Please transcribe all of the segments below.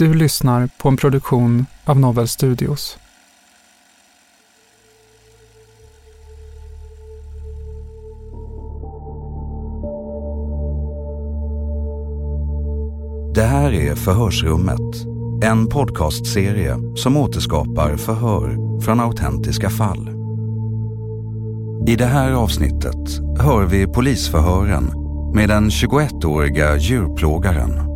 Du lyssnar på en produktion av Novel Studios. Det här är Förhörsrummet, en podcastserie som återskapar förhör från autentiska fall. I det här avsnittet hör vi polisförhören med den 21-åriga djurplågaren.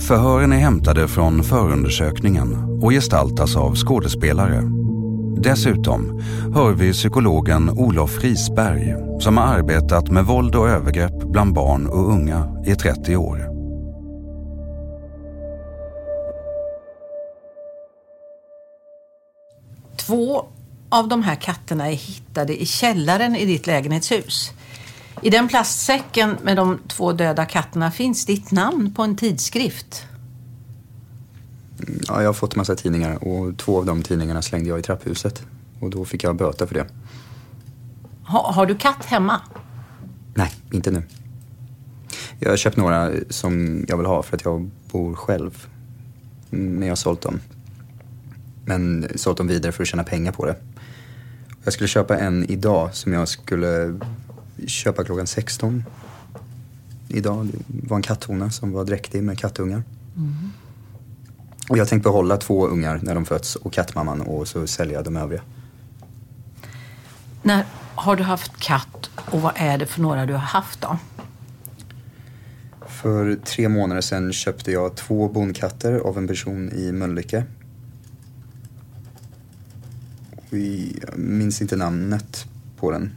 Förhören är hämtade från förundersökningen och gestaltas av skådespelare. Dessutom hör vi psykologen Olof Risberg som har arbetat med våld och övergrepp bland barn och unga i 30 år. Två av de här katterna är hittade i källaren i ditt lägenhetshus. I den plastsäcken med de två döda katterna finns ditt namn på en tidskrift. Ja, jag har fått en massa tidningar och två av de tidningarna slängde jag i trapphuset. Och då fick jag böta för det. Ha, har du katt hemma? Nej, inte nu. Jag har köpt några som jag vill ha för att jag bor själv. Men jag har sålt dem. Men sålt dem vidare för att tjäna pengar på det. Jag skulle köpa en idag som jag skulle köpa klockan 16. Idag. Det var en katthona som var dräktig med kattungar. Mm. Och jag tänkte behålla två ungar när de föds och kattmamman och så sälja de övriga. När har du haft katt och vad är det för några du har haft då? För tre månader sedan köpte jag två bondkatter av en person i Mölnlycke. Jag minns inte namnet på den.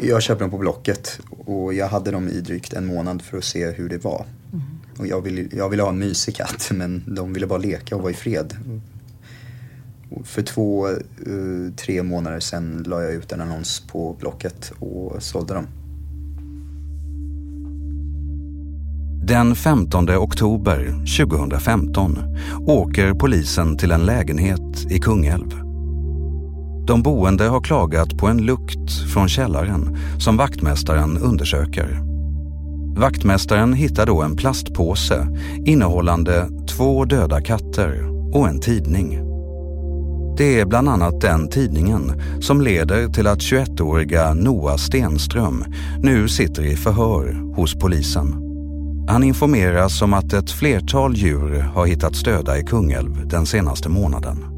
Jag köpte dem på Blocket och jag hade dem i drygt en månad för att se hur det var. Och jag ville, jag ville ha en mysig katt men de ville bara leka och vara i fred. Och för två, eh, tre månader sedan la jag ut en annons på Blocket och sålde dem. Den 15 oktober 2015 åker polisen till en lägenhet i Kungälv. De boende har klagat på en lukt från källaren som vaktmästaren undersöker. Vaktmästaren hittar då en plastpåse innehållande två döda katter och en tidning. Det är bland annat den tidningen som leder till att 21-åriga Noah Stenström nu sitter i förhör hos polisen. Han informeras om att ett flertal djur har hittats döda i Kungälv den senaste månaden.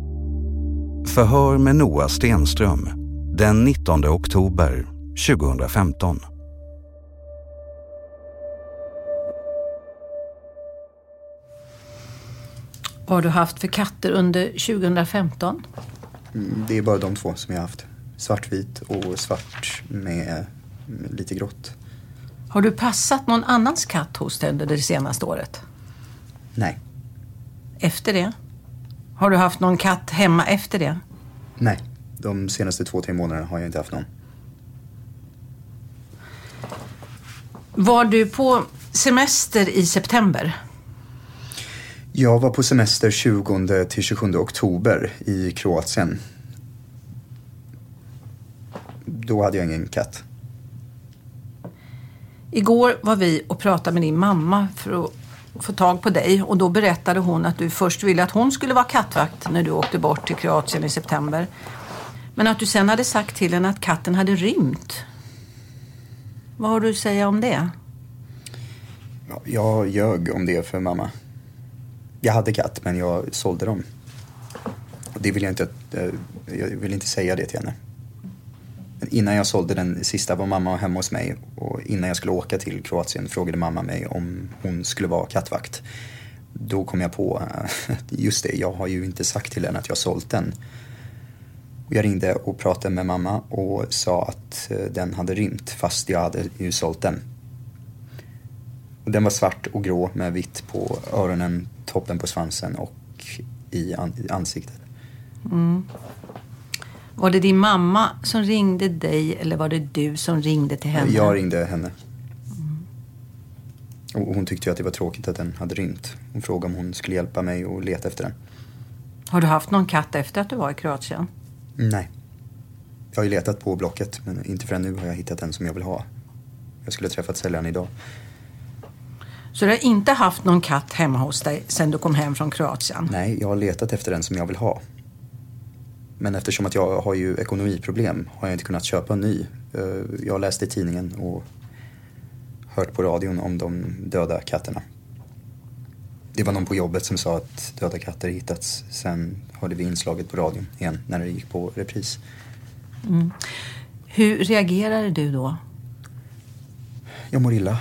Förhör med Noah Stenström den 19 oktober 2015. Vad har du haft för katter under 2015? Mm, Det är bara de två som jag har haft. Svartvit och svart med lite grått. Har du passat någon annans katt hos dig under det senaste året? Nej. Efter det? Har du haft någon katt hemma efter det? Nej. De senaste två, tre månaderna har jag inte haft någon. Var du på semester i september? Jag var på semester 20 till 27 oktober i Kroatien. Då hade jag ingen katt. Igår var vi och pratade med din mamma för att få tag på dig och då berättade hon att du först ville att hon skulle vara kattvakt när du åkte bort till Kroatien i september. Men att du sen hade sagt till henne att katten hade rymt. Vad har du att säga om det? Jag ljög om det för mamma. Jag hade katt, men jag sålde dem. Och det vill jag inte, eh, jag vill inte säga det till henne. Innan jag sålde den sista var mamma hemma hos mig och innan jag skulle åka till Kroatien frågade mamma mig om hon skulle vara kattvakt. Då kom jag på, eh, just det, jag har ju inte sagt till henne att jag sålt den. Och jag ringde och pratade med mamma och sa att eh, den hade rymt fast jag hade ju sålt den. Och den var svart och grå med vitt på öronen, toppen på svansen och i, ansiktet. i ansiktet. Mm. Var det din mamma som ringde dig eller var det du som ringde till henne? Jag ringde henne. Och hon tyckte ju att det var tråkigt att den hade rymt. Hon frågade om hon skulle hjälpa mig att leta efter den. Har du haft någon katt efter att du var i Kroatien? Nej. Jag har ju letat på Blocket men inte förrän nu har jag hittat den som jag vill ha. Jag skulle ha träffat säljaren idag. Så du har inte haft någon katt hemma hos dig sen du kom hem från Kroatien? Nej, jag har letat efter den som jag vill ha. Men eftersom att jag har ju ekonomiproblem har jag inte kunnat köpa en ny. Eh, Jag har läst i tidningen och hört på radion om de döda katterna. Det var någon på jobbet som sa att döda katter hittats. Sen hörde vi inslaget på radion igen när det gick på repris. Hur reagerade du då? Jag mår illa.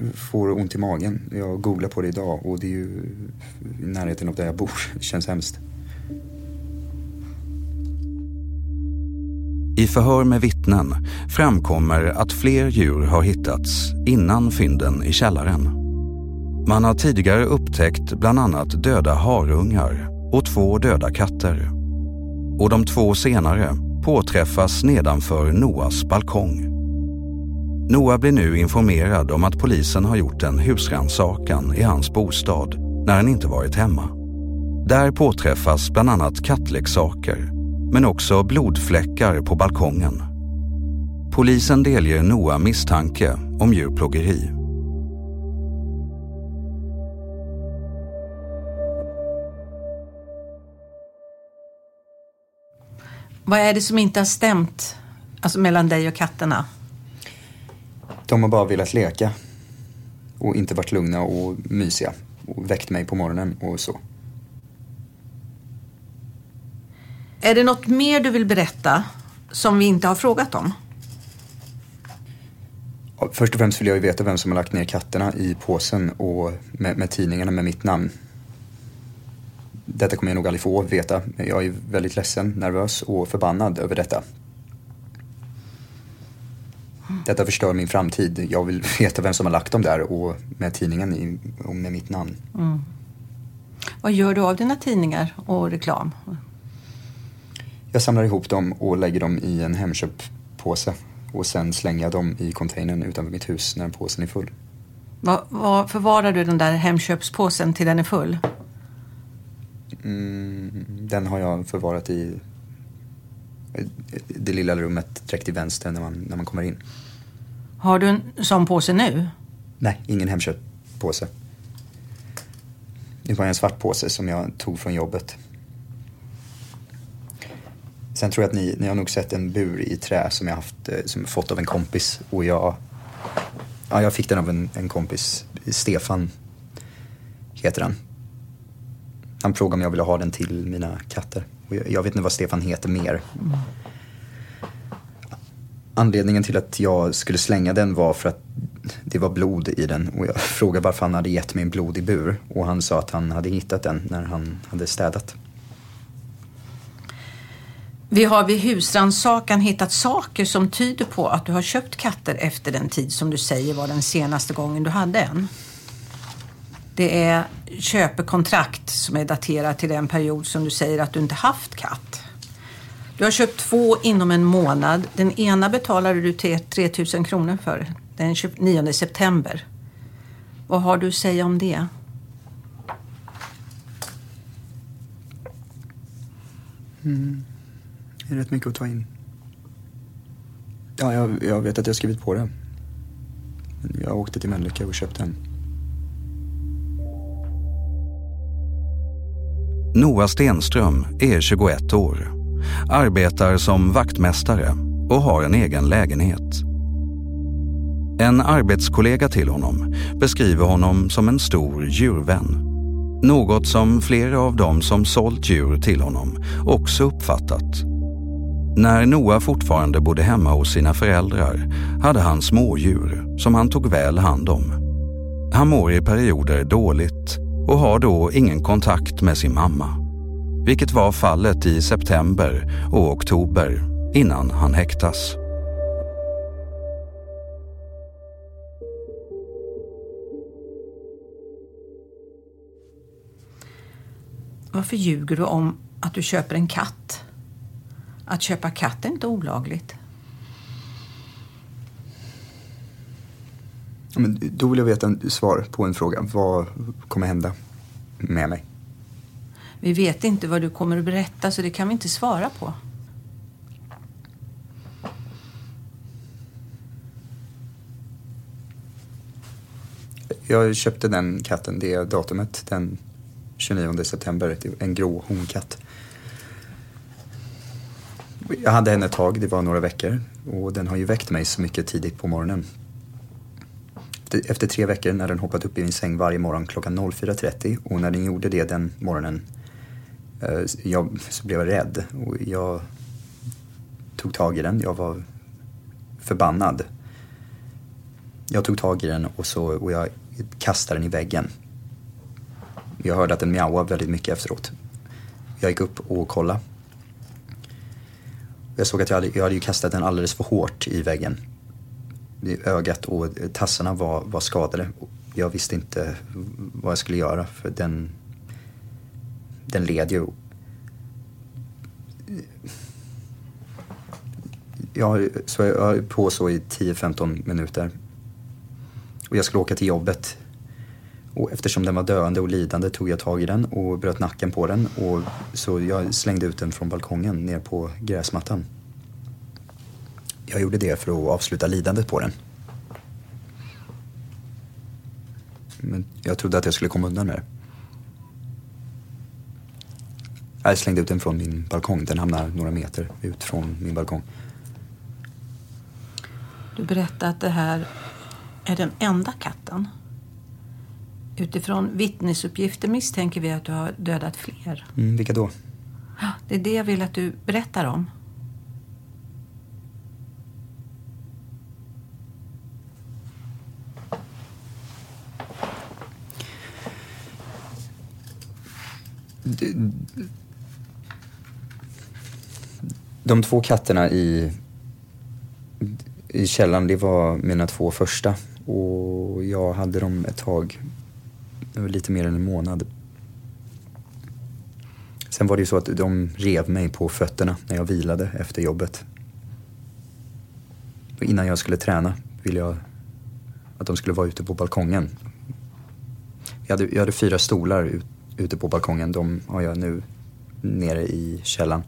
Jag får ont i magen. Jag googlar på det idag och det är ju i närheten av där jag bor. Det känns hemskt. I förhör med vittnen framkommer att fler djur har hittats innan fynden i källaren. Man har tidigare upptäckt bland annat döda harungar och två döda katter. Och de två senare påträffas nedanför Noas balkong. Noah blir nu informerad om att polisen har gjort en husrannsakan i hans bostad när han inte varit hemma. Där påträffas bland annat kattleksaker men också blodfläckar på balkongen. Polisen delger Noah misstanke om djurplågeri. Vad är det som inte har stämt alltså mellan dig och katterna? De har bara velat leka. Och inte varit lugna och mysiga. Och väckt mig på morgonen och så. Är det något mer du vill berätta som vi inte har frågat om? Först och främst vill jag ju veta vem som har lagt ner katterna i påsen och med, med tidningarna med mitt namn. Detta kommer jag nog aldrig få veta. Jag är väldigt ledsen, nervös och förbannad över detta. Detta förstör min framtid. Jag vill veta vem som har lagt dem där och med tidningen i, och med mitt namn. Vad gör du av dina tidningar och reklam? Jag samlar ihop dem och lägger dem i en Hemköp-påse och sen slänger jag dem i containern utanför mitt hus när påsen är full. Vad, vad förvarar du den där Hemköpspåsen till den är full? Mm, den har jag förvarat i det lilla rummet direkt till vänster när man, när man kommer in. Har du en sån påse nu? Nej, ingen Hemköp-påse. Det var en svart påse som jag tog från jobbet. Sen tror jag att ni, ni har nog sett en bur i trä som jag haft, eh, som jag fått av en kompis. Och jag, ja, jag fick den av en, en kompis. Stefan heter han. Han frågade om jag ville ha den till mina katter. Jag, jag vet inte vad Stefan heter mer. Anledningen till att jag skulle slänga den var för att det var blod i den. Och jag frågade varför han hade gett mig en blodig bur. Och han sa att han hade hittat den när han hade städat. Vi har vid husrannsakan hittat saker som tyder på att du har köpt katter efter den tid som du säger var den senaste gången du hade en. Det är köpekontrakt som är daterat till den period som du säger att du inte haft katt. Du har köpt två inom en månad. Den ena betalade du 3 000 kronor för den 9 september. Vad har du att säga om det? Mm. Det är rätt mycket att ta in. Ja, jag, jag vet att jag skrivit på det. Jag åkte till Mölnlycke och köpte en. Noah Stenström är 21 år, arbetar som vaktmästare och har en egen lägenhet. En arbetskollega till honom beskriver honom som en stor djurvän. Något som flera av dem som sålt djur till honom också uppfattat. När Noah fortfarande bodde hemma hos sina föräldrar hade han smådjur som han tog väl hand om. Han mår i perioder dåligt och har då ingen kontakt med sin mamma. Vilket var fallet i september och oktober innan han häktas. Varför ljuger du om att du köper en katt? Att köpa katt är inte olagligt. Men då vill jag veta en svar på en fråga. Vad kommer hända med mig? Vi vet inte vad du kommer att berätta så det kan vi inte svara på. Jag köpte den katten, det datumet, den 29 september. En grå honkatt. Jag hade henne ett tag, det var några veckor. Och den har ju väckt mig så mycket tidigt på morgonen. Efter tre veckor när den hoppat upp i min säng varje morgon klockan 04.30 och när den gjorde det den morgonen eh, jag, så blev jag rädd. Och jag tog tag i den, jag var förbannad. Jag tog tag i den och, så, och jag kastade den i väggen. Jag hörde att den mjauade väldigt mycket efteråt. Jag gick upp och kollade. Jag såg att jag hade, jag hade ju kastat den alldeles för hårt i väggen. Ögat och tassarna var, var skadade. Jag visste inte vad jag skulle göra för den, den led ju. Jag, så jag höll på så i 10-15 minuter. Och jag skulle åka till jobbet och eftersom den var döende och lidande tog jag tag i den och bröt nacken på den. Och så jag slängde ut den från balkongen ner på gräsmattan. Jag gjorde det för att avsluta lidandet på den. Men jag trodde att jag skulle komma undan med det. Jag slängde ut den från min balkong. Den hamnar några meter ut från min balkong. Du berättade att det här är den enda katten. Utifrån vittnesuppgifter misstänker vi att du har dödat fler. Mm, vilka då? Det är det jag vill att du berättar om. De två katterna i, i källaren, det var mina två första. Och jag hade dem ett tag lite mer än en månad. Sen var det ju så att de rev mig på fötterna när jag vilade efter jobbet. Och innan jag skulle träna ville jag att de skulle vara ute på balkongen. Jag hade, jag hade fyra stolar ut, ute på balkongen. De har jag nu nere i källaren.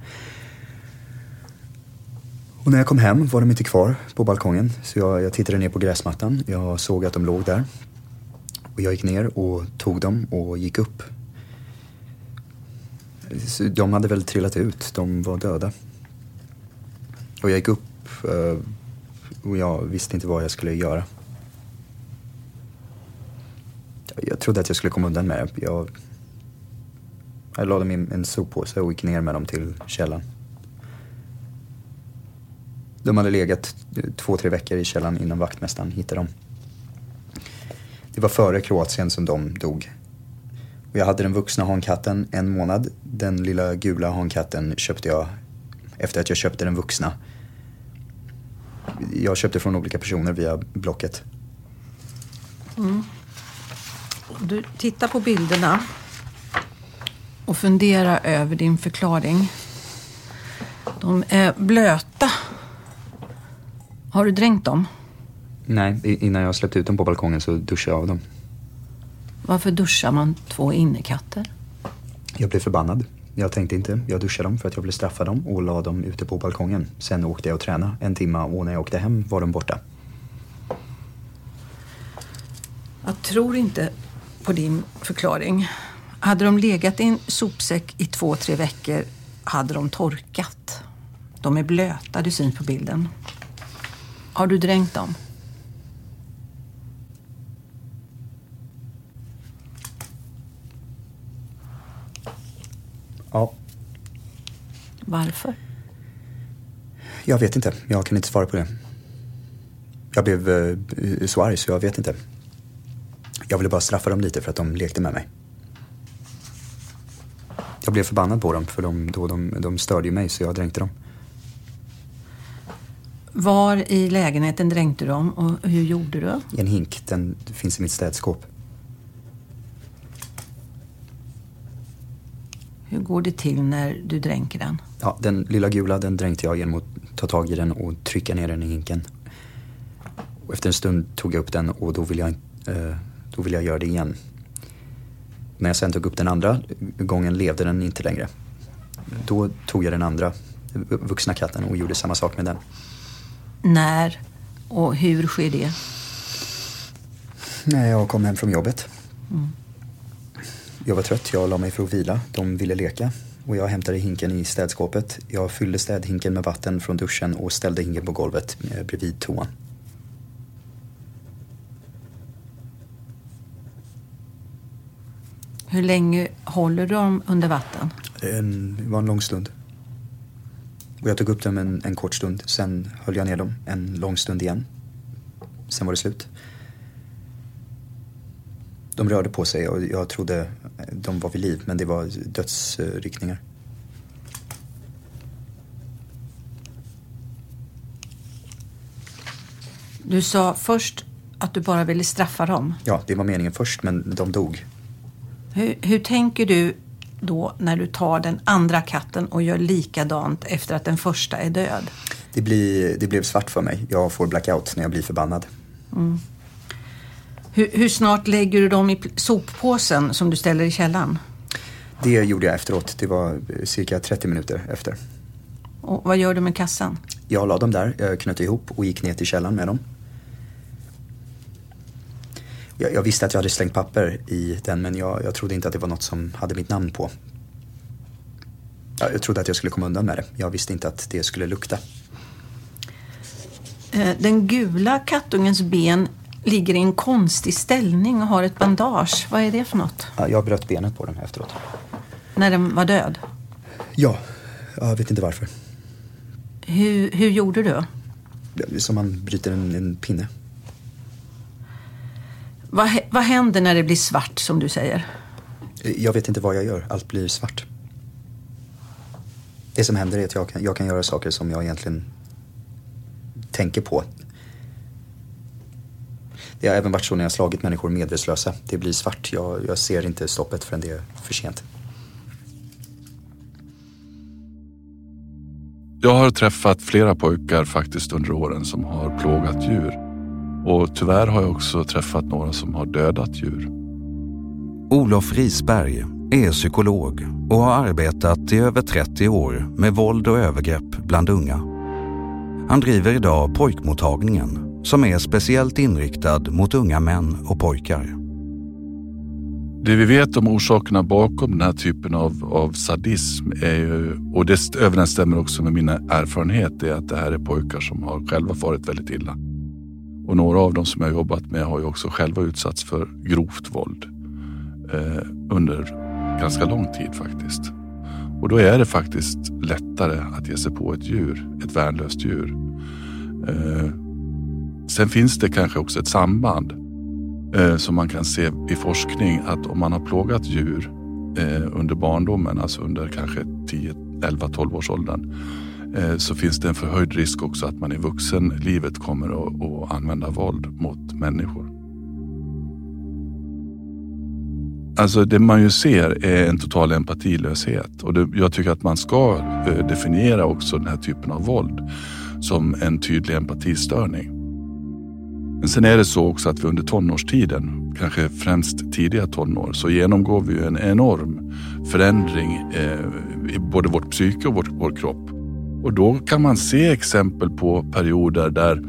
Och när jag kom hem var de inte kvar på balkongen. Så jag, jag tittade ner på gräsmattan. Jag såg att de låg där. Och jag gick ner och tog dem och gick upp. Så de hade väl trillat ut, de var döda. Och jag gick upp eh, och jag visste inte vad jag skulle göra. Jag trodde att jag skulle komma undan med det. Jag, jag la dem i en soppåse och gick ner med dem till källaren. De hade legat två, tre veckor i källaren innan vaktmästaren hittade dem. Det var före Kroatien som de dog. Och jag hade den vuxna hankatten en månad. Den lilla gula hankatten köpte jag efter att jag köpte den vuxna. Jag köpte från olika personer via Blocket. Mm. Du tittar på bilderna och funderar över din förklaring. De är blöta. Har du dränkt dem? Nej, innan jag släppte ut dem på balkongen så duschade jag av dem. Varför duschar man två innekatter? Jag blev förbannad. Jag tänkte inte. Jag duschade dem för att jag ville straffa dem och la dem ute på balkongen. Sen åkte jag och tränade en timme och när jag åkte hem var de borta. Jag tror inte på din förklaring. Hade de legat i en sopsäck i två, tre veckor hade de torkat. De är blöta, det syns på bilden. Har du dränkt dem? Ja, Varför? jag vet inte. Jag kan inte svara på det. Jag blev eh, så arg så jag vet inte. Jag ville bara straffa dem lite för att de lekte med mig. Jag blev förbannad på dem för de, då de, de störde mig så jag dränkte dem. Var i lägenheten dränkte du dem och hur gjorde du? I en hink, den finns i mitt städskåp. Hur går det till när du dränker den? Ja, den lilla gula den dränkte jag genom att ta tag i den och trycka ner den i hinken. Och efter en stund tog jag upp den och då ville jag, eh, då ville jag göra det igen. När jag sen tog upp den andra gången levde den inte längre. Då tog jag den andra vuxna katten och gjorde samma sak med den. När och hur sker det? När jag kom hem från jobbet. Jag var trött, jag la mig för att vila. De ville leka. Och jag hämtade hinken i städskåpet. Jag fyllde städhinken med vatten från duschen och ställde hinken på golvet eh, bredvid toan. Hur länge håller du dem under vatten? En, det var en lång stund. Och jag tog upp dem en, en kort stund. Sen höll jag ner dem en lång stund igen. Sen var det slut. De rörde på sig och jag trodde de var vid liv men det var dödsryckningar. Du sa först att du bara ville straffa dem. Ja, det var meningen först men de dog. Hur, hur tänker du då när du tar den andra katten och gör likadant efter att den första är död? Det, blir, det blev svart för mig. Jag får blackout när jag blir förbannad. Hur, hur snart lägger du dem i soppåsen som du ställer i källaren? Det gjorde jag efteråt. Det var eh, cirka 30 minuter efter. Och vad gör du med kassan? Jag la dem där, jag knöt ihop och gick ner till källaren med dem. Jag, jag visste att jag hade slängt papper i den men jag, jag trodde inte att det var något som hade mitt namn på. Jag, jag trodde att jag skulle komma undan med det. Jag visste inte att det skulle lukta. Eh, Den gula kattungens ben ligger i en konstig ställning och har ett bandage. Vad är det för något? Ja, Jag bröt benet på den efteråt. När den var död? Ja, jag vet inte varför. Hur, hur gjorde du? Som man bryter en, en pinne. Vad, vad händer när det blir svart som du säger? Jag vet inte vad jag gör. Allt blir svart. Det som händer är att jag kan, jag kan göra saker som jag egentligen tänker på. Det har även varit så när jag slagit människor medvetslösa. Det blir svart. Jag, jag ser inte stoppet förrän det är för sent. Jag har träffat flera pojkar faktiskt under åren som har plågat djur. Och tyvärr har jag också träffat några som har dödat djur. Olof Risberg är psykolog och har arbetat i över 30 år med våld och övergrepp bland unga. Han driver idag pojkmottagningen som är speciellt inriktad mot unga män och pojkar. Det vi vet om orsakerna bakom den här typen av, av sadism är ju, och det överensstämmer också med mina erfarenheter, är att det här är pojkar som har själva farit väldigt illa. Och några av dem som jag jobbat med har ju också själva utsatts för grovt våld eh, under ganska lång tid faktiskt. Och då är det faktiskt lättare att ge sig på ett djur, ett värnlöst djur. Eh, sen finns det kanske också ett samband eh, som man kan se i forskning att om man har plågat djur eh, under barndomen, alltså under kanske 10, 11, 12 års åldern Eh, så finns det en förhöjd risk också att man i vuxenlivet kommer att, att använda våld mot människor. Alltså det man ju ser är en total empatilöshet och det, jag tycker att man ska eh, definiera också den här typen av våld som en tydlig empatistörning. Men sen är det så också att vi under tonårstiden, kanske främst tidiga tonår, så genomgår vi en enorm förändring eh, i både vårt psyke och vår, vår kropp. Och då kan man se exempel på perioder där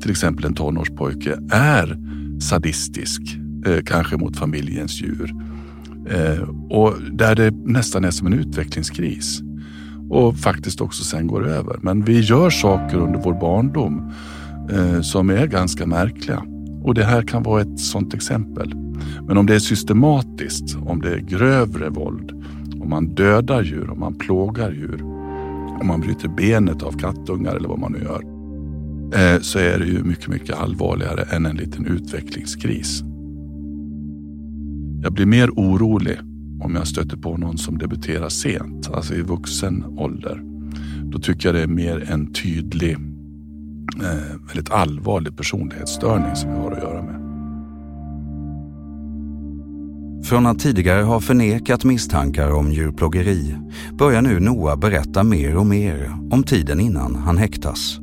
till exempel en tonårspojke är sadistisk, eh, kanske mot familjens djur. Eh, och där det nästan är som en utvecklingskris. Och faktiskt också sen går över. Men vi gör saker under vår barndom eh, som är ganska märkliga. Och det här kan vara ett sådant exempel. Men om det är systematiskt, om det är grövre våld, om man dödar djur, om man plågar djur, om man bryter benet av kattungar eller vad man nu gör, eh, så är det ju mycket, mycket allvarligare än en liten utvecklingskris. Jag blir mer orolig om jag stöter på någon som debuterar sent, alltså i vuxen ålder. Då tycker jag det är mer en tydlig, eh, väldigt allvarlig personlighetsstörning som vi har att göra med. Från att tidigare ha förnekat misstankar om djurplågeri börjar nu Noah berätta mer och mer om tiden innan han häktas.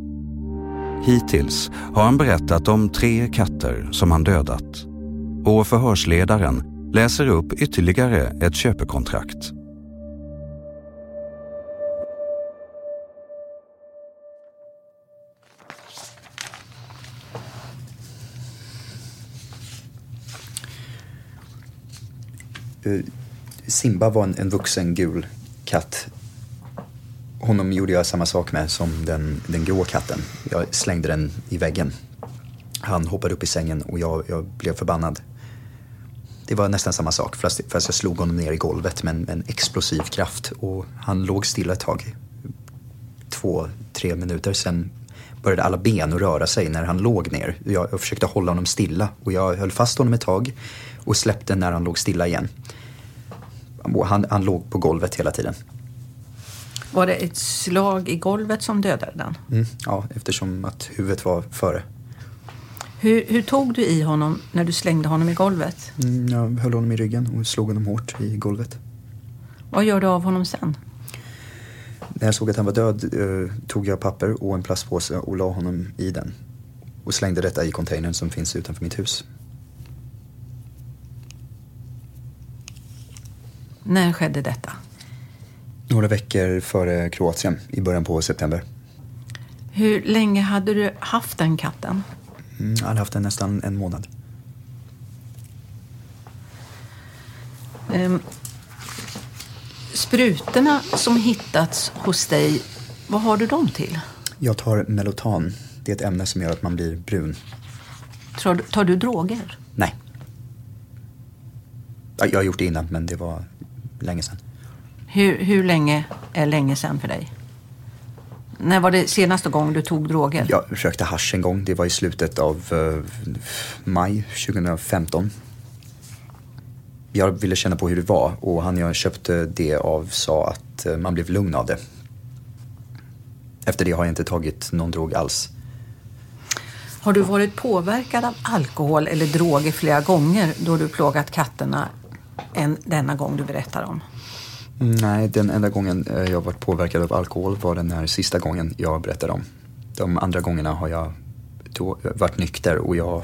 Hittills har han berättat om tre katter som han dödat. Och förhörsledaren läser upp ytterligare ett köpekontrakt. Eh, Simba var en, en vuxen gul katt. Honom gjorde jag samma sak med som den, den grå katten. Jag slängde den i väggen. Han hoppade upp i sängen och jag, jag blev förbannad. Det var nästan samma sak fast, fast jag slog honom ner i golvet med en, en explosiv kraft och han låg stilla ett tag. Två, tre minuter sen började alla ben att röra sig när han låg ner. Jag, jag försökte hålla honom stilla och jag höll fast honom ett tag och släppte när han låg stilla igen. Han, han låg på golvet hela tiden. Var det ett slag i golvet som dödade den? Mm, ja, eftersom att huvudet var före. Hur, hur, tog du i honom när du slängde honom i golvet? Mm, jag höll honom i ryggen och slog honom hårt i golvet. Vad gör du av honom sen? När jag såg att han var död eh, tog jag papper och en plastpåse och la honom i den. Och slängde detta i containern som finns utanför mitt hus. När skedde detta? Några veckor före Kroatien, i början på september. Hur länge hade du haft den katten? Mm, jag hade haft den nästan en månad. Um, sprutorna som hittats hos dig, vad har du dem till? Jag tar Melotan. Det är ett ämne som gör att man blir brun. Tar, tar du droger? Nej. Jag har gjort det innan, men det var länge sedan. Hur, hur länge är länge sedan för dig? När var det senaste gången du tog droger? Jag rökte hasch en gång. Det var i slutet av uh, maj 2015. Jag ville känna på hur det var och han jag köpte det av sa att uh, man blev lugn av det. Efter det har jag inte tagit någon drog alls. Har du varit påverkad av alkohol eller droger flera gånger då du plågat katterna än denna gång du berättar om? Nej, den enda gången eh, jag varit påverkad av alkohol var den här sista gången jag berättade om. De andra gångerna har jag då varit nykter och jag,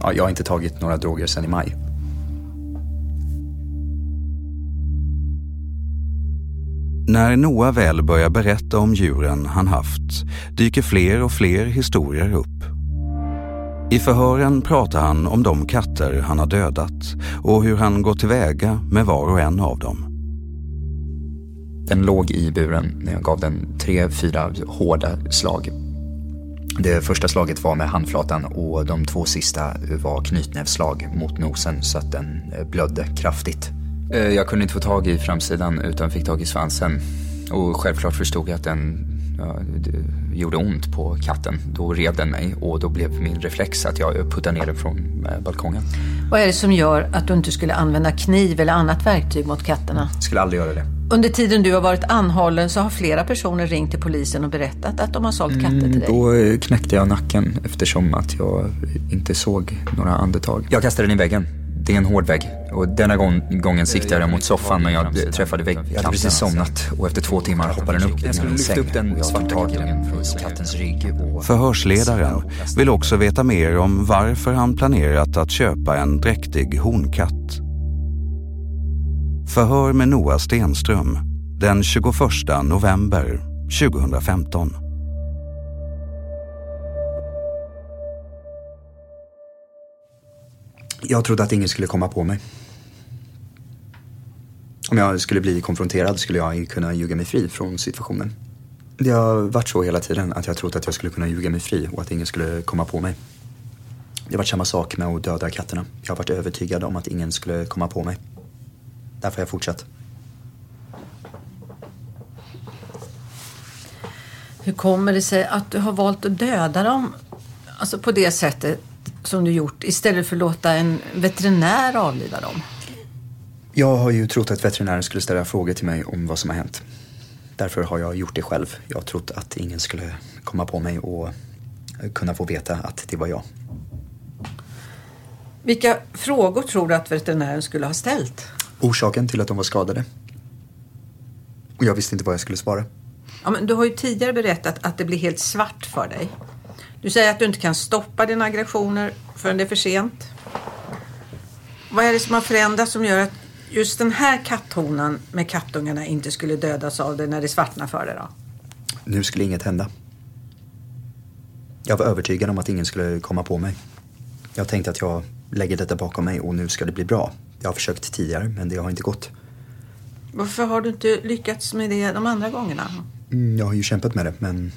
ja, jag har inte tagit några droger sedan i maj. När Noah väl börjar berätta om djuren han haft dyker fler och fler historier upp. I förhören pratar han om de katter han har dödat och hur han gått tillväga med var och en av dem. Den låg i buren när jag gav den tre, fyra hårda slag. Det första slaget var med handflatan och de två sista var knytnävsslag mot nosen så att den blödde kraftigt. Eh, jag kunde inte få tag i framsidan utan fick tag i svansen. Och självklart förstod jag att den ja, gjorde ont på katten. Då rev den mig och då blev min reflex att jag puttade ner den från eh, balkongen. Vad är det som gör att du inte skulle använda kniv eller annat verktyg mot katterna? Jag skulle aldrig göra det. Under tiden du har varit anhållen så har flera personer ringt till polisen och berättat att de har sålt katter till dig. Mm, då knäckte jag nacken eftersom att jag inte såg några andetag. Jag kastade den i väggen. Det är en hård vägg och denna gång, gången siktade jag mot soffan men jag träffade väggkanten. Jag hade precis somnat och efter två timmar hoppade den upp i min säng. upp den tag i kattens rygg. Och... Förhörsledaren vill också veta mer om varför han planerat att köpa en dräktig honkatt. Förhör med Noah Stenström den 21 november 2015. Jag trodde att ingen skulle komma på mig. Om jag skulle bli konfronterad skulle jag kunna ljuga mig fri från situationen. Det har varit så hela tiden att jag trott att jag skulle kunna ljuga mig fri och att ingen skulle komma på mig. Det har varit samma sak med att döda katterna. Jag har varit övertygad om att ingen skulle komma på mig. Därför har jag fortsatt. Hur kommer det sig att du har valt att döda dem alltså på det sättet som du gjort istället för att låta en veterinär avliva dem? Jag har ju trott att veterinären skulle ställa frågor till mig om vad som har hänt. Därför har jag gjort det själv. Jag har trott att ingen skulle komma på mig och kunna få veta att det var jag. Vilka frågor tror du att veterinären skulle ha ställt? Orsaken till att de var skadade. Och jag visste inte vad jag skulle svara. Ja, men du har ju tidigare berättat att det blir helt svart för dig. Du säger att du inte kan stoppa dina aggressioner förrän det är för sent. Vad är det som har förändrats som gör att just den här katthonan med kattungarna inte skulle dödas av det när det svartnar för dig då? Nu skulle inget hända. Jag var övertygad om att ingen skulle komma på mig. Jag tänkte att jag lägger detta bakom mig och nu ska det bli bra. Jag har försökt tidigare men det har inte gått. Varför har du inte lyckats med det de andra gångerna? Mm, jag har ju kämpat med det men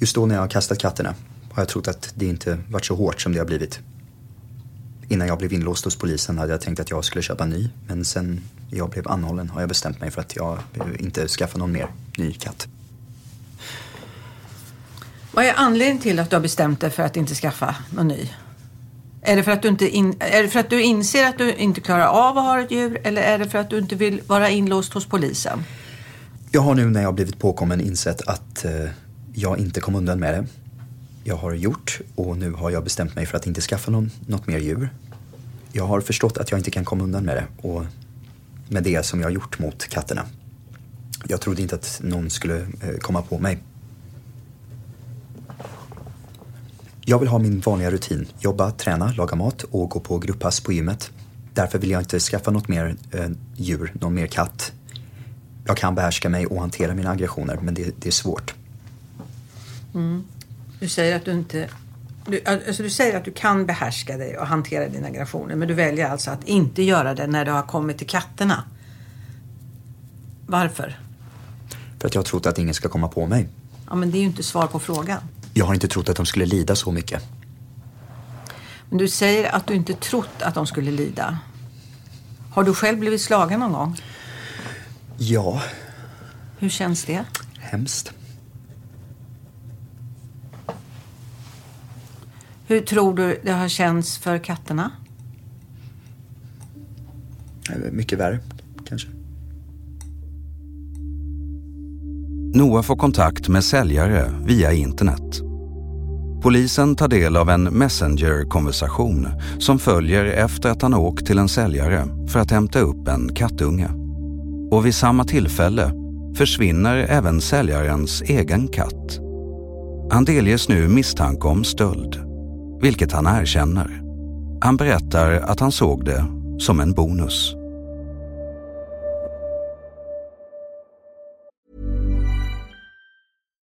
Just då när jag har kastat katterna har jag trott att det inte varit så hårt som det har blivit. Innan jag blev inlåst hos polisen hade jag tänkt att jag skulle köpa en ny. Men sen jag blev anhållen har jag bestämt mig för att jag inte skaffar någon mer ny katt. Vad är anledningen till att du har bestämt dig för att inte skaffa någon ny? Är det, för att du inte in, är det för att du inser att du inte klarar av att ha ett djur eller är det för att du inte vill vara inlåst hos polisen? Jag har nu när jag blivit påkommen insett att eh, jag inte kom undan med det. Jag har gjort och nu har jag bestämt mig för att inte skaffa någon, något mer djur. Jag har förstått att jag inte kan komma undan med det och med det som jag har gjort mot katterna. Jag trodde inte att någon skulle eh, komma på mig. Jag vill ha min vanliga rutin. Jobba, träna, laga mat och gå på grupppass på gymmet. Därför vill jag inte skaffa något mer eh, djur, någon mer katt. Jag kan behärska mig och hantera mina aggressioner men det, det är svårt. Mm. Du säger att du inte... Du, alltså du säger att du kan behärska dig och hantera dina aggressioner men du väljer alltså att inte göra det när du har kommit till katterna. Varför? För att jag har trott att ingen ska komma på mig. Ja, men det är ju inte svar på frågan. Jag har inte trott att de skulle lida så mycket. Men du säger att du inte trott att de skulle lida. Har du själv blivit slagen någon gång? Ja. Hur känns det? Hemskt. Hur tror du det har känts för katterna? Mycket värre, kanske. Noah får kontakt med säljare via internet. Polisen tar del av en Messenger-konversation som följer efter att han åkt till en säljare för att hämta upp en kattunge. Och vid samma tillfälle försvinner även säljarens egen katt. Han delges nu misstanke om stöld vilket han erkänner. Han berättar att han såg det som en bonus.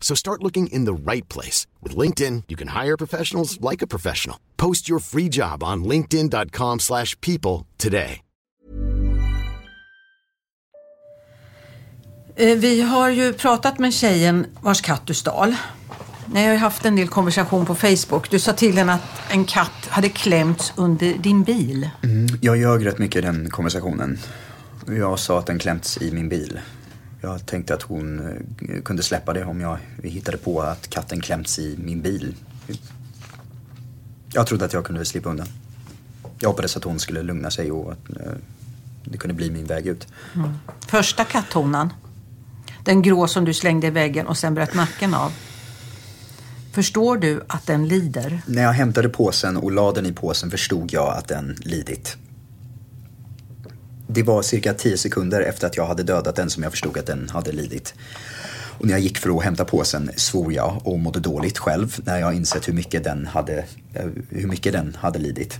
So start looking in the right place. With LinkedIn, you can hire professionals like a professional. Post your free job on linkedin.com slash people today. Eh, Vi har ju pratat med tjejen vars katt du stal. Ni har ju haft en del konversation på Facebook. Du sa till henne att en katt hade klämts under din bil. Mm, jag ljög rätt mycket i den konversationen. Jag sa att den klämts i min bil. Jag tänkte att hon eh, kunde släppa det om jag hittade på att katten klämts i min bil. Jag trodde att jag kunde slippa undan. Jag hoppades att hon skulle lugna sig och att eh, det kunde bli min väg ut. Första katthonan. Den grå som du slängde i väggen och sen bröt nacken av. Förstår du att den lider? När jag hämtade påsen och la den i påsen förstod jag att den lidit. Det var cirka 10 sekunder efter att jag hade dödat den som jag förstod att den hade lidit. Och när jag gick för att hämta påsen svor jag och mådde dåligt själv när jag insett hur mycket den hade, eh, hur mycket den hade lidit.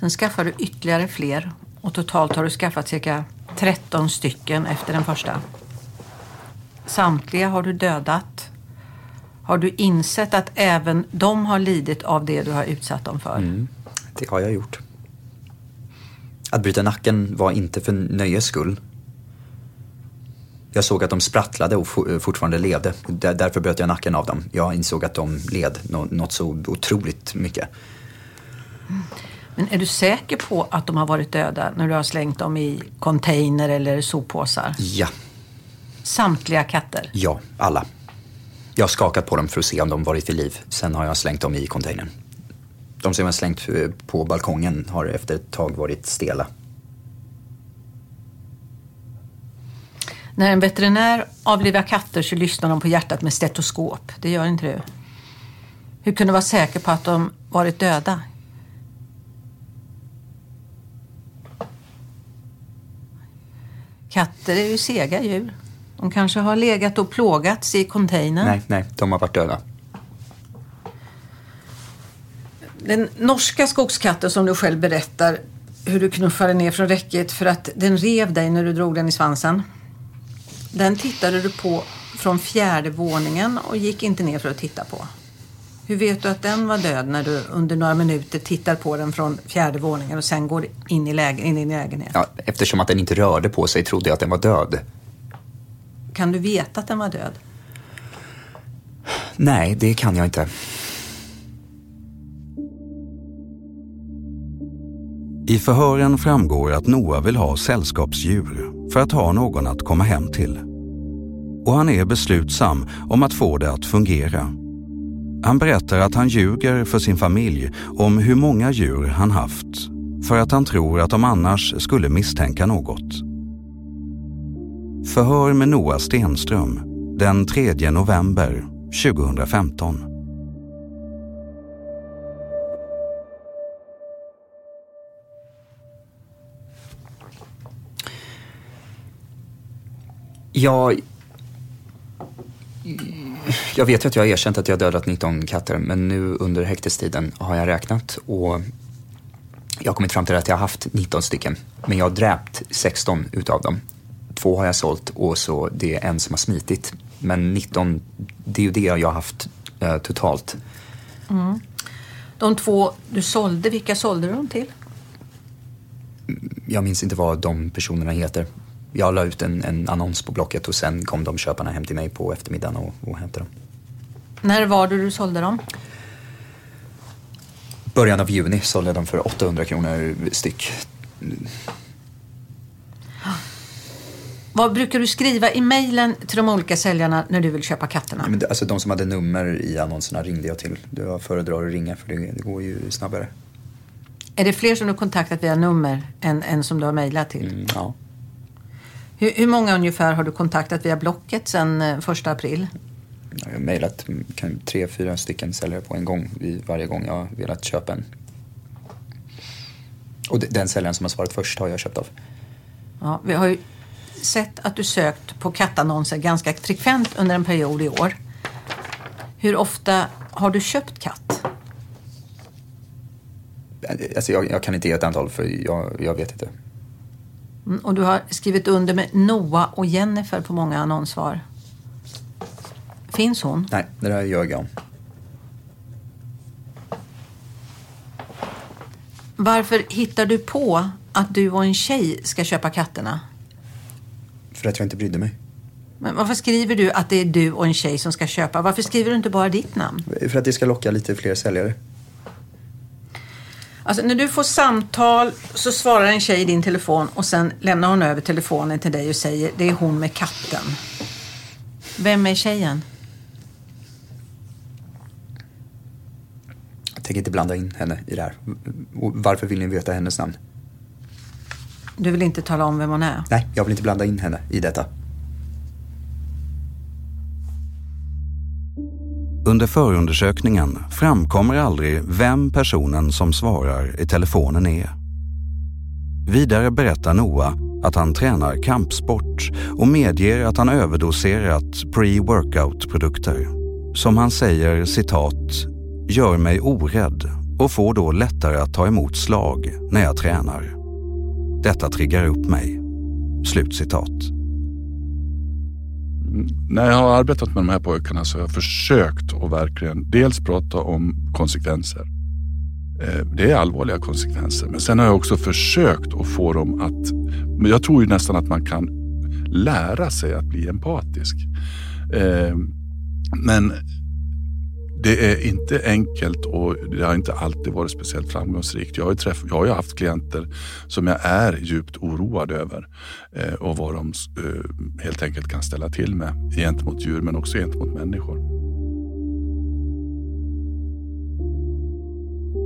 Sen skaffar du ytterligare fler och totalt har du skaffat cirka 13 stycken efter den första. Samtliga har du dödat. Har du insett att även de har lidit av det du har utsatt dem för? Mm, det har jag gjort. Att bryta nacken var inte för nöjes skull. Jag såg att de sprattlade och for- fortfarande levde. Där- Därför bröt jag nacken av dem. Jag insåg att de led nå- något så otroligt mycket. Men är du säker på att de har varit döda när du har slängt dem i container eller soppåsar? Ja, Samtliga katter? ja, alla. Jag har skakat på dem för att se om de varit vid liv. Sen har jag slängt dem i containern. De som jag slängt eh, på balkongen har efter ett tag varit stela. När en veterinär avlivar katter så lyssnar de på hjärtat med stetoskop. Det gör inte du. Hur kunde du vara säker på att de varit döda? Katter är ju sega djur. De kanske har legat och plågats i containern. Nej, nej, de har varit döda. Den norska skogskatten som du själv berättar hur du knuffade ner från räcket för att den rev dig när du drog den i svansen. Den tittade du på från fjärde våningen och gick inte ner för att titta på. Hur vet du att den var död när du under några minuter tittar på den från fjärde våningen och sen går in i, lägen, in i lägenheten? Ja, eftersom att den inte rörde på sig trodde jag att den var död. Kan du veta att den var död? Nej, det kan jag inte. I förhören framgår att Noah vill ha sällskapsdjur för att ha någon att komma hem till. Och han är beslutsam om att få det att fungera. Han berättar att han ljuger för sin familj om hur många djur han haft för att han tror att de annars skulle misstänka något. Förhör med Noah Stenström den 3 november 2015. Jag... Jag vet ju att jag har erkänt att jag dödat 19 katter, men nu under häktestiden har jag räknat och jag har kommit fram till att jag har haft 19 stycken. Men jag har dräpt 16 utav dem. Två har jag sålt och så det är en som har smitit. Men 19, det är ju det jag har haft eh, totalt. Mm. De två du sålde, vilka sålde du dem till? Jag minns inte vad de personerna heter. Jag la ut en, en annons på Blocket och sen kom de köparna hem till mig på eftermiddagen och, och hämtade dem. När var det du sålde dem? Början av juni sålde jag dem för 800 kronor styck. Vad brukar du skriva i mejlen till de olika säljarna när du vill köpa katterna? Men det, alltså de som hade nummer i annonserna ringde jag till. Jag föredrar att ringa för det, det går ju snabbare. Är det fler som du kontaktat via nummer än, än som du har mejlat till? Mm, ja. Hur, hur, många ungefär har du kontaktat via Blocket sedan eh, första april? Jag har mejlat tre, fyra stycken säljare på en gång varje gång jag har velat köpa en. Och den säljaren som har svarat först har jag köpt av. Ja, vi har ju sett att du sökt på kattannonser ganska frekvent under en period i år. Hur ofta har du köpt katt? Alltså jag, jag kan inte ge ett antal för jag, jag vet inte. Mm, och du har skrivit under med Noah och Jennifer på många annonssvar. Finns hon? Nej, det där ljög jag om. Varför hittar du på att du och en tjej ska köpa katterna? För att jag inte brydde mig. Men varför skriver du att det är du och en tjej som ska köpa? Varför skriver du inte bara ditt namn? För att det ska locka lite fler säljare. Alltså när du får samtal så svarar en tjej i din telefon och sen lämnar hon över telefonen till dig och säger det är hon med katten. Vem är tjejen? Jag tänker inte blanda in henne i det här. Varför vill ni veta hennes namn? Du vill inte tala om vem hon är? Nej, jag vill inte blanda in henne i detta. Under förundersökningen framkommer aldrig vem personen som svarar i telefonen är. Vidare berättar Noah att han tränar kampsport och medger att han överdoserat pre-workout-produkter. Som han säger citat, gör mig orädd och får då lättare att ta emot slag när jag tränar. Detta triggar upp mig. Slutcitat. När jag har arbetat med de här pojkarna så har jag försökt att verkligen dels prata om konsekvenser. Eh, det är allvarliga konsekvenser. Men sen har jag också försökt att få dem att... Jag tror ju nästan att man kan lära sig att bli empatisk. Eh, men det är inte enkelt och det har inte alltid varit speciellt framgångsrikt. Jag har ju, träff, jag har ju haft klienter som jag är djupt oroad över eh, och vad de eh, helt enkelt kan ställa till med gentemot djur men också gentemot människor.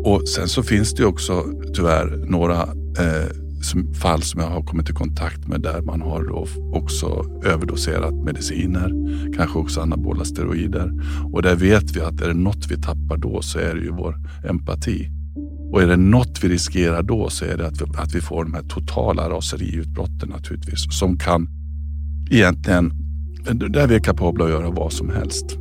Och sen så finns det också tyvärr några eh, fall som jag har kommit i kontakt med där man har då också överdoserat mediciner, kanske också anabola steroider. Och där vet vi att är det något vi tappar då så är det ju vår empati. Och är det något vi riskerar då så är det att vi, att vi får de här totala raseriutbrotten naturligtvis som kan egentligen, där vi är kapabla att göra vad som helst.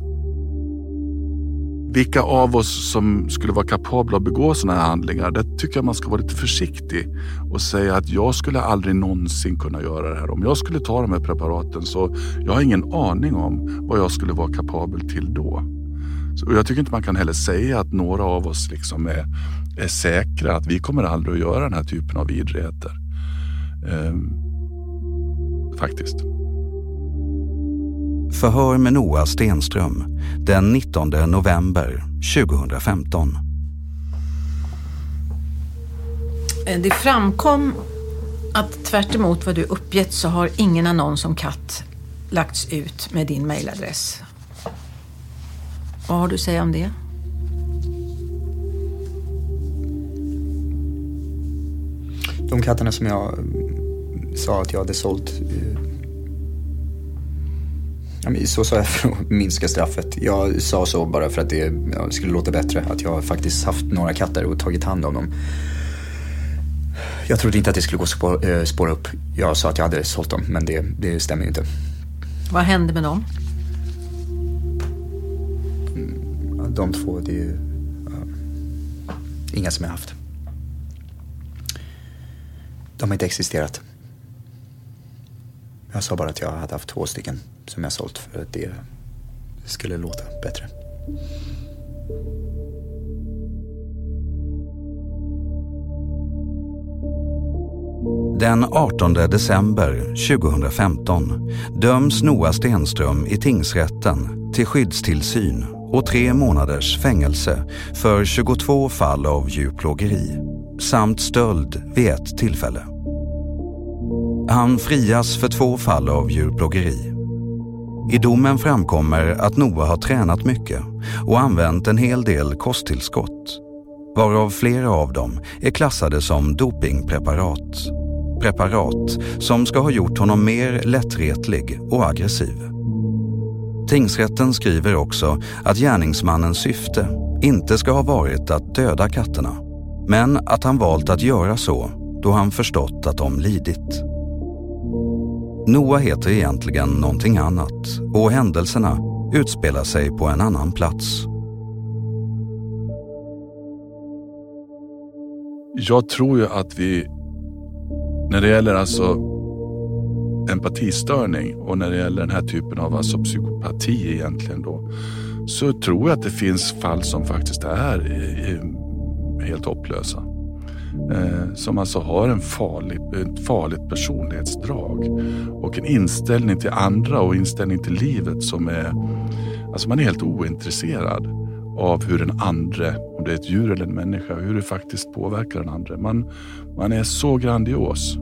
Vilka av oss som skulle vara kapabla att begå sådana här handlingar, det tycker jag man ska vara lite försiktig och säga att jag skulle aldrig någonsin kunna göra det här. Om jag skulle ta de här preparaten så jag har ingen aning om vad jag skulle vara kapabel till då. Så jag tycker inte man kan heller säga att några av oss liksom är, är säkra att vi kommer aldrig att göra den här typen av vidrigheter. Ehm, faktiskt. Förhör med Noah Stenström den 19 november 2015. Eh, Det framkom att tvärt emot vad du uppgett så har ingen annons om katt lagts ut med din mejladress. Vad har du att säga om det? De katterna som jag sa att jag hade sålt. Så sa jag för att minska straffet. Jag sa så bara för att det skulle låta bättre. Att jag faktiskt haft några katter och tagit hand om dem. Jag trodde inte att det skulle gå att eh, spåra upp. Jag sa att jag hade sålt dem, men det, det stämmer ju inte. Vad hände med dem? Ja, De två, det är ju inga som jag haft. De har inte existerat. Jag sa bara att jag hade haft två stycken som jag sålt för att det skulle låta bättre. Den 18 december 2015 döms Noah Stenström i tingsrätten till skyddstillsyn och tre månaders fängelse för 22 fall av djurplågeri samt stöld vid ett tillfälle. Han frias för två fall av djurplågeri. I domen framkommer att Noah har tränat mycket och använt en hel del kosttillskott varav flera av dem är klassade som dopingpreparat. Preparat som ska ha gjort honom mer lättretlig och aggressiv. Tingsrätten skriver också att gärningsmannens syfte inte ska ha varit att döda katterna, men att han valt att göra så då han förstått att de lidit. Noah heter egentligen någonting annat och händelserna utspelar sig på en annan plats. Jag tror ju att vi, när det gäller alltså empatistörning och när det gäller den här typen av alltså psykopati egentligen då, så tror jag att det finns fall som faktiskt är helt hopplösa. Eh, som alltså har en farlig, ett farligt personlighetsdrag och en inställning till andra och inställning till livet som är, alltså man är helt ointresserad av hur den andre, om det är ett djur eller en människa, hur det faktiskt påverkar den andre. Man, man är så grandios.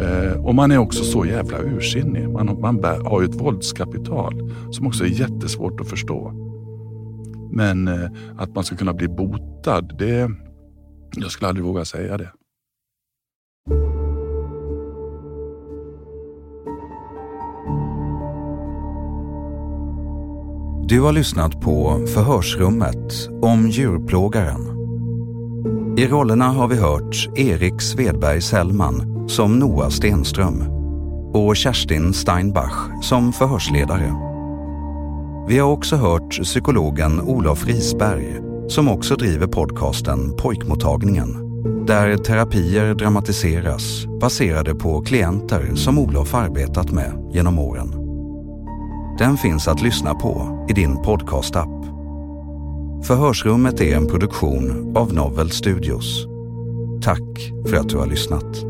Eh, och man är också så jävla ursinnig. Man, man bär, har ju ett våldskapital som också är jättesvårt att förstå. Men eh, att man ska kunna bli botad, det, jag skulle aldrig våga säga det. Du har lyssnat på Förhörsrummet om djurplågaren. I rollerna har vi hört Erik Svedberg Sellman som Noah Stenström och Kerstin Steinbach som förhörsledare. Vi har också hört psykologen Olof Risberg som också driver podcasten Pojkmottagningen där terapier dramatiseras baserade på klienter som Olof arbetat med genom åren. Den finns att lyssna på i din podcastapp. Förhörsrummet är en produktion av Novel Studios. Tack för att du har lyssnat.